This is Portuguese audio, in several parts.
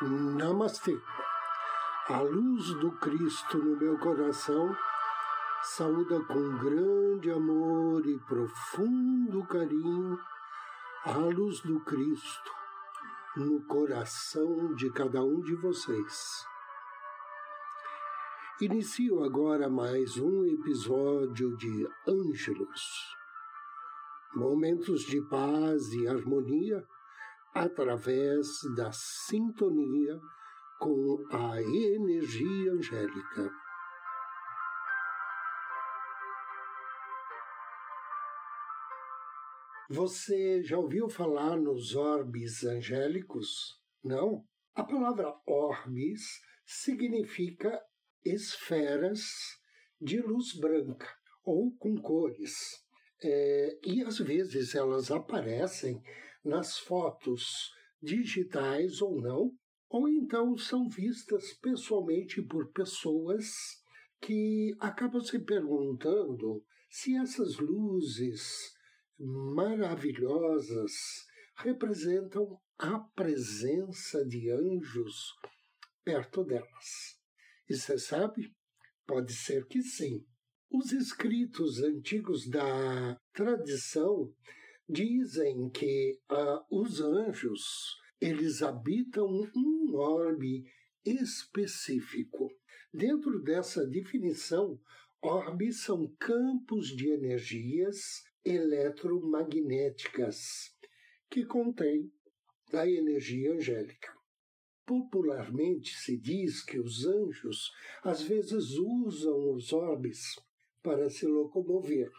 Namastê. A luz do Cristo no meu coração saúda com grande amor e profundo carinho a luz do Cristo no coração de cada um de vocês. Inicio agora mais um episódio de Ângelos. Momentos de paz e harmonia através da sintonia com a energia angélica. Você já ouviu falar nos orbes angélicos? Não? A palavra orbes significa esferas de luz branca ou com cores. É, e às vezes elas aparecem nas fotos digitais ou não, ou então são vistas pessoalmente por pessoas que acabam se perguntando se essas luzes maravilhosas representam a presença de anjos perto delas. E você sabe? Pode ser que sim. Os escritos antigos da tradição dizem que uh, os anjos eles habitam um orbe específico. Dentro dessa definição, orbes são campos de energias eletromagnéticas que contêm a energia angélica. Popularmente se diz que os anjos às vezes usam os orbes para se locomover,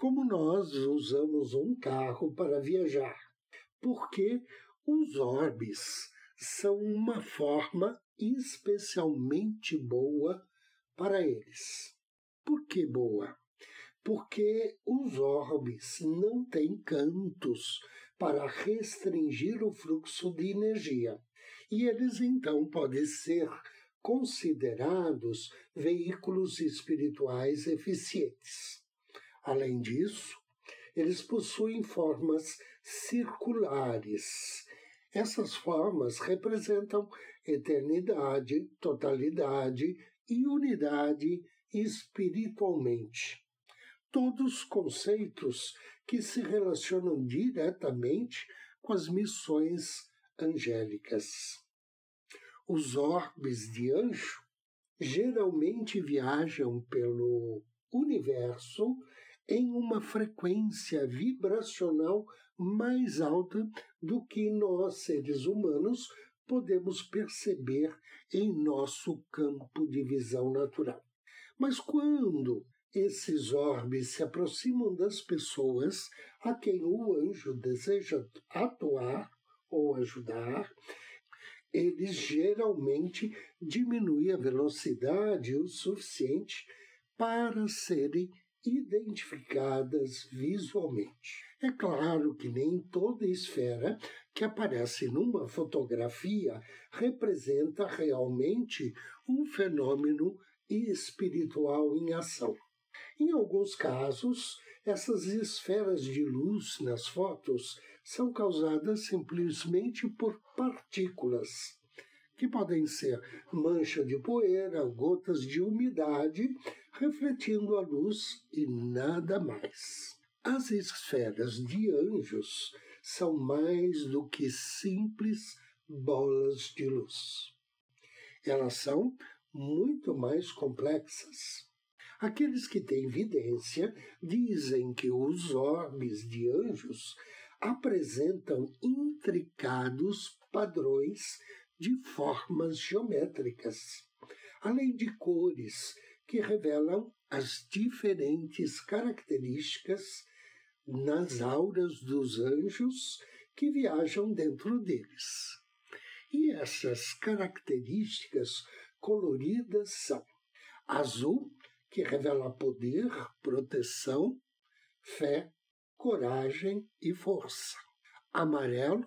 como nós usamos um carro para viajar, porque os orbes são uma forma especialmente boa para eles. Por que boa? Porque os orbes não têm cantos para restringir o fluxo de energia, e eles então podem ser considerados veículos espirituais eficientes. Além disso, eles possuem formas circulares. Essas formas representam eternidade, totalidade e unidade espiritualmente. Todos conceitos que se relacionam diretamente com as missões angélicas. Os orbes de anjo geralmente viajam pelo universo em uma frequência vibracional mais alta do que nós, seres humanos, podemos perceber em nosso campo de visão natural. Mas quando esses orbes se aproximam das pessoas a quem o anjo deseja atuar ou ajudar, eles geralmente diminuem a velocidade o suficiente para serem identificadas visualmente. É claro que nem toda esfera que aparece numa fotografia representa realmente um fenômeno espiritual em ação. Em alguns casos, essas esferas de luz nas fotos são causadas simplesmente por partículas, que podem ser mancha de poeira, gotas de umidade, refletindo a luz e nada mais. As esferas de anjos são mais do que simples bolas de luz. Elas são muito mais complexas. Aqueles que têm evidência dizem que os orbes de anjos apresentam intricados padrões de formas geométricas, além de cores que revelam as diferentes características nas auras dos anjos que viajam dentro deles. E essas características coloridas são azul, que revela poder, proteção, fé, coragem e força. Amarelo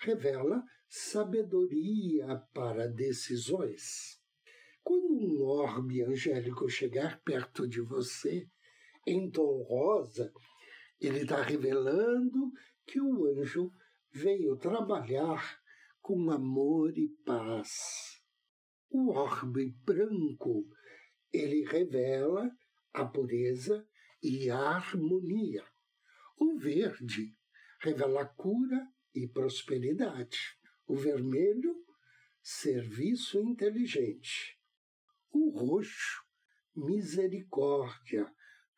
revela sabedoria para decisões. Quando um orbe angélico chegar perto de você, em tom rosa, ele está revelando que o anjo veio trabalhar com amor e paz. O orbe branco, ele revela a pureza e a harmonia. O verde revela cura e prosperidade. O vermelho, serviço inteligente. O roxo, misericórdia,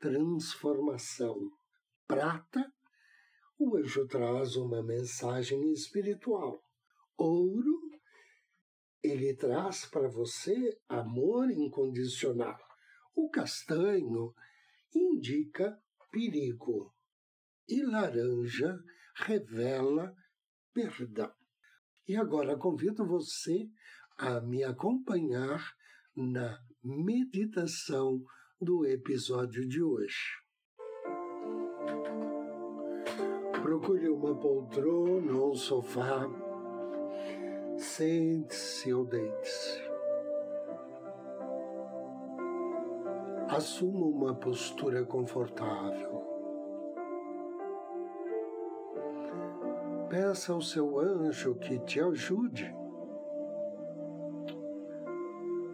transformação. Prata, o anjo traz uma mensagem espiritual. Ouro, ele traz para você amor incondicional. O castanho indica perigo. E laranja revela perdão. E agora convido você a me acompanhar na meditação do episódio de hoje. Procure uma poltrona ou um sofá. Sente-se ou deite-se. Assuma uma postura confortável. Peça ao seu anjo que te ajude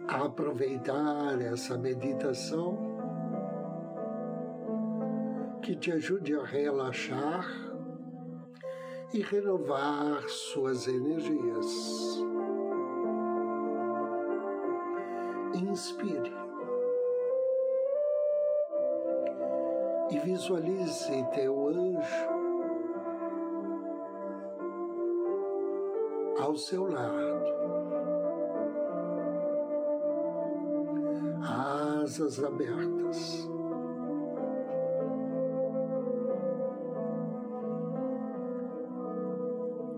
aproveitar essa meditação, que te ajude a relaxar e renovar suas energias. Inspire. E visualize teu anjo ao seu lado. Asas abertas.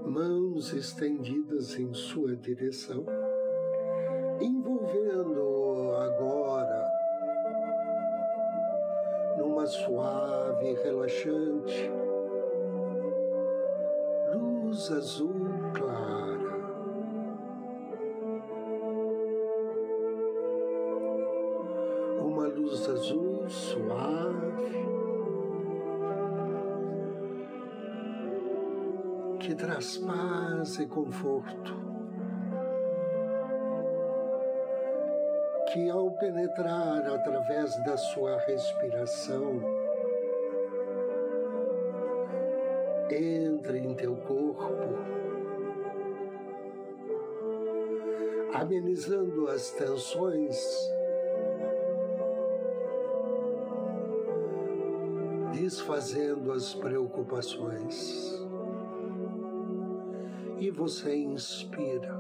mãos estendidas em sua direção, envolvendo agora numa suave e relaxante luz azul clara. Que traz paz e conforto, que ao penetrar através da sua respiração, entre em teu corpo, amenizando as tensões. Desfazendo as preocupações e você inspira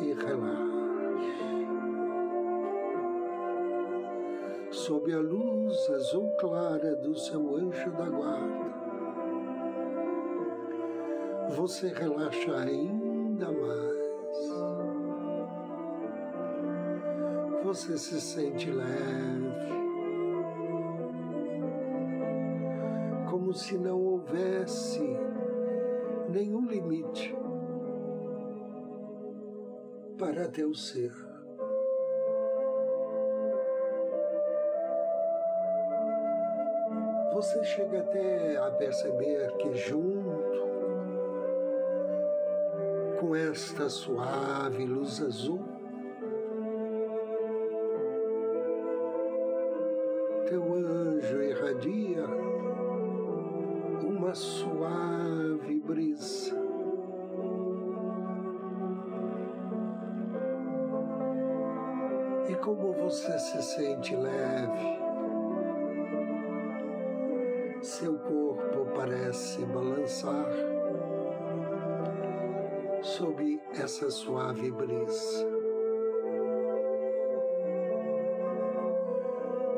e relaxa. Sob a luz azul clara do seu anjo da guarda, você relaxa ainda mais. Você se sente leve, como se não houvesse nenhum limite para teu ser. Você chega até a perceber que, junto com esta suave luz azul, seu corpo parece balançar sob essa suave brisa.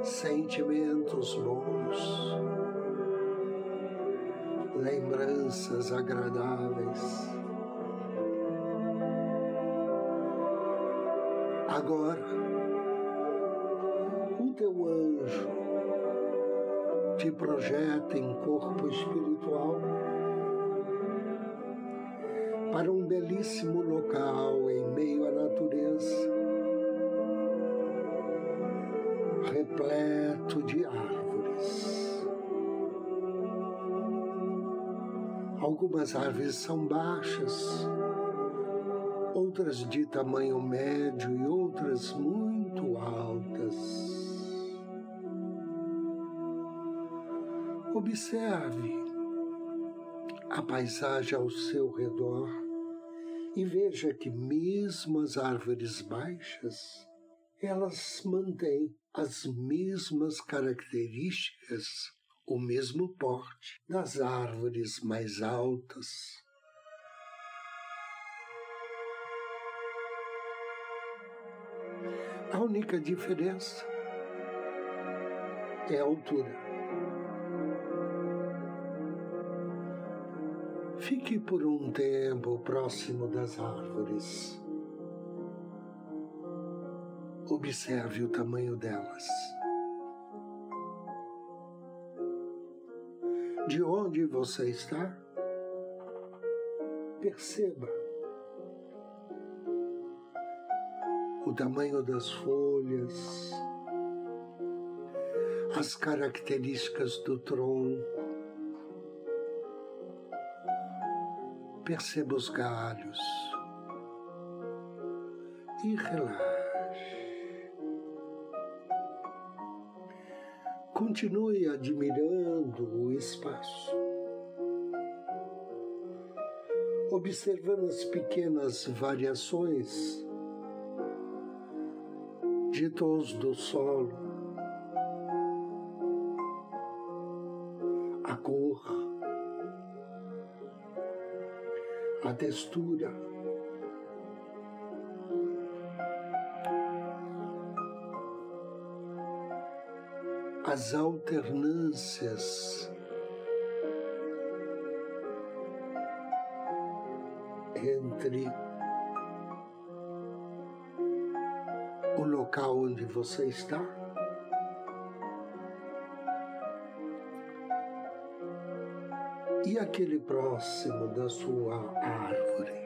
Sentimentos bons lembranças agradáveis. Agora, o teu anjo te projeta em corpo espiritual para um belíssimo local em meio à natureza, repleto de árvores. Algumas árvores são baixas, outras de tamanho médio e outras muito altas. Observe a paisagem ao seu redor e veja que mesmo as árvores baixas, elas mantêm as mesmas características, o mesmo porte das árvores mais altas. A única diferença é a altura. Fique por um tempo próximo das árvores. Observe o tamanho delas. De onde você está? Perceba o tamanho das folhas, as características do tronco, Perceba os galhos e relaxe. Continue admirando o espaço, observando as pequenas variações de tons do solo, a cor. A textura. As alternâncias entre o local onde você está e aquele próximo da sua árvore.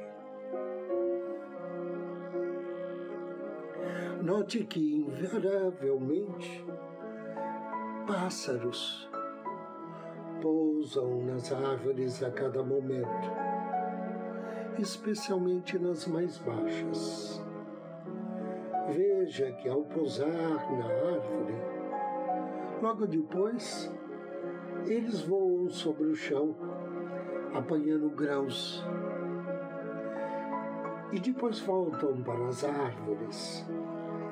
Note que, invariavelmente, pássaros pousam nas árvores a cada momento, especialmente nas mais baixas. Veja que, ao pousar na árvore, logo depois, eles voam sobre o chão apanhando grãos. E depois voltam para as árvores,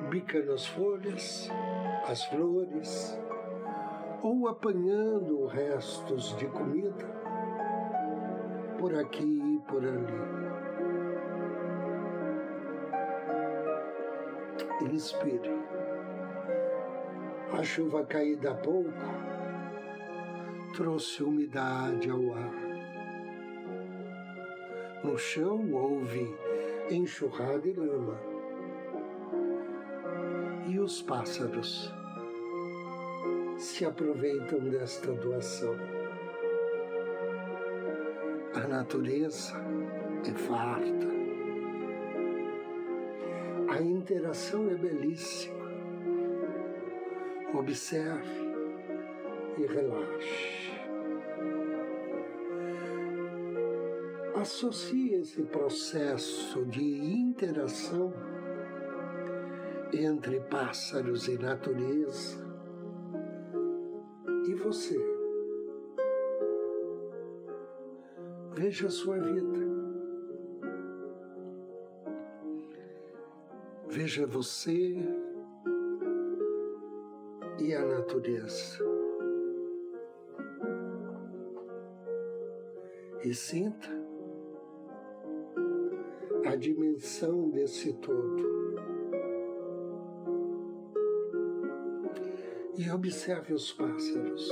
bicando as folhas, as flores, ou apanhando restos de comida por aqui e por ali. Inspire. A chuva caída há pouco trouxe umidade ao ar. No chão houve enxurrada e lama. E os pássaros se aproveitam desta doação. A natureza é farta. A interação é belíssima. Observe e relaxe. Associe esse processo de interação entre pássaros e natureza e você. Veja a sua vida. Veja você e a natureza. E sinta dimensão desse todo. E observe os pássaros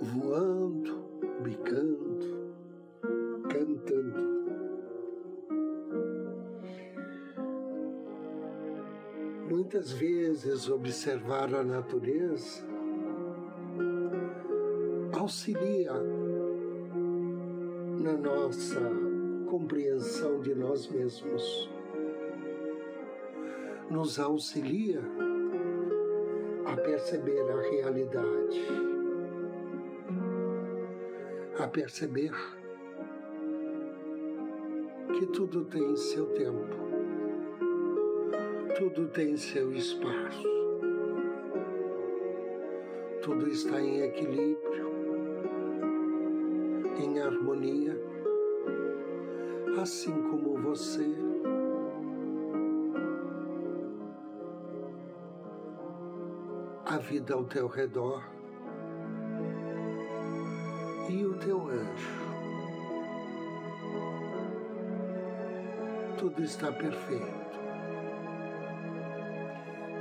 voando, bicando, cantando. Muitas vezes observar a natureza auxilia na nossa compreensão de nós mesmos. Nos auxilia a perceber a realidade. A perceber que tudo tem seu tempo, tudo tem seu espaço, tudo está em equilíbrio, em harmonia, assim como você. A vida ao teu redor e o teu anjo. Tudo está perfeito.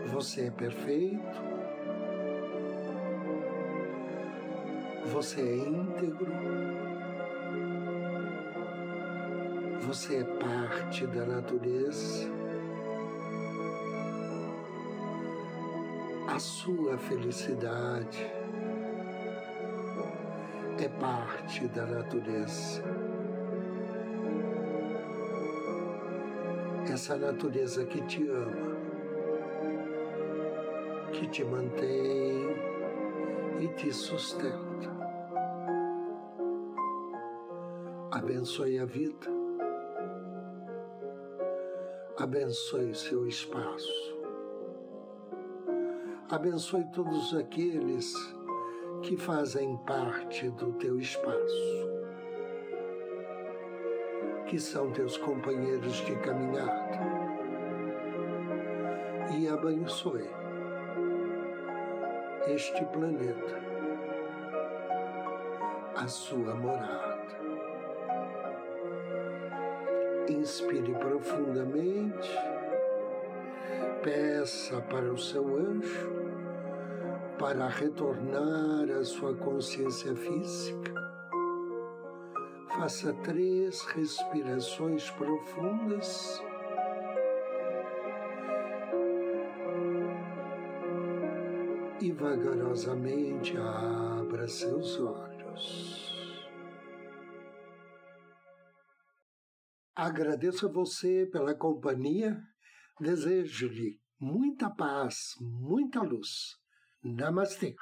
Você é perfeito. Você é íntegro. Você é parte da natureza. A sua felicidade é parte da natureza. Essa natureza que te ama, que te mantém e te sustenta. Abençoe a vida, abençoe seu espaço, abençoe todos aqueles que fazem parte do teu espaço, que são teus companheiros de caminhada, e abençoe este planeta, a sua morada. Inspire profundamente, peça para o seu anjo para retornar à sua consciência física. Faça três respirações profundas. E vagarosamente abra seus olhos. Agradeço a você pela companhia, desejo-lhe muita paz, muita luz Namaste.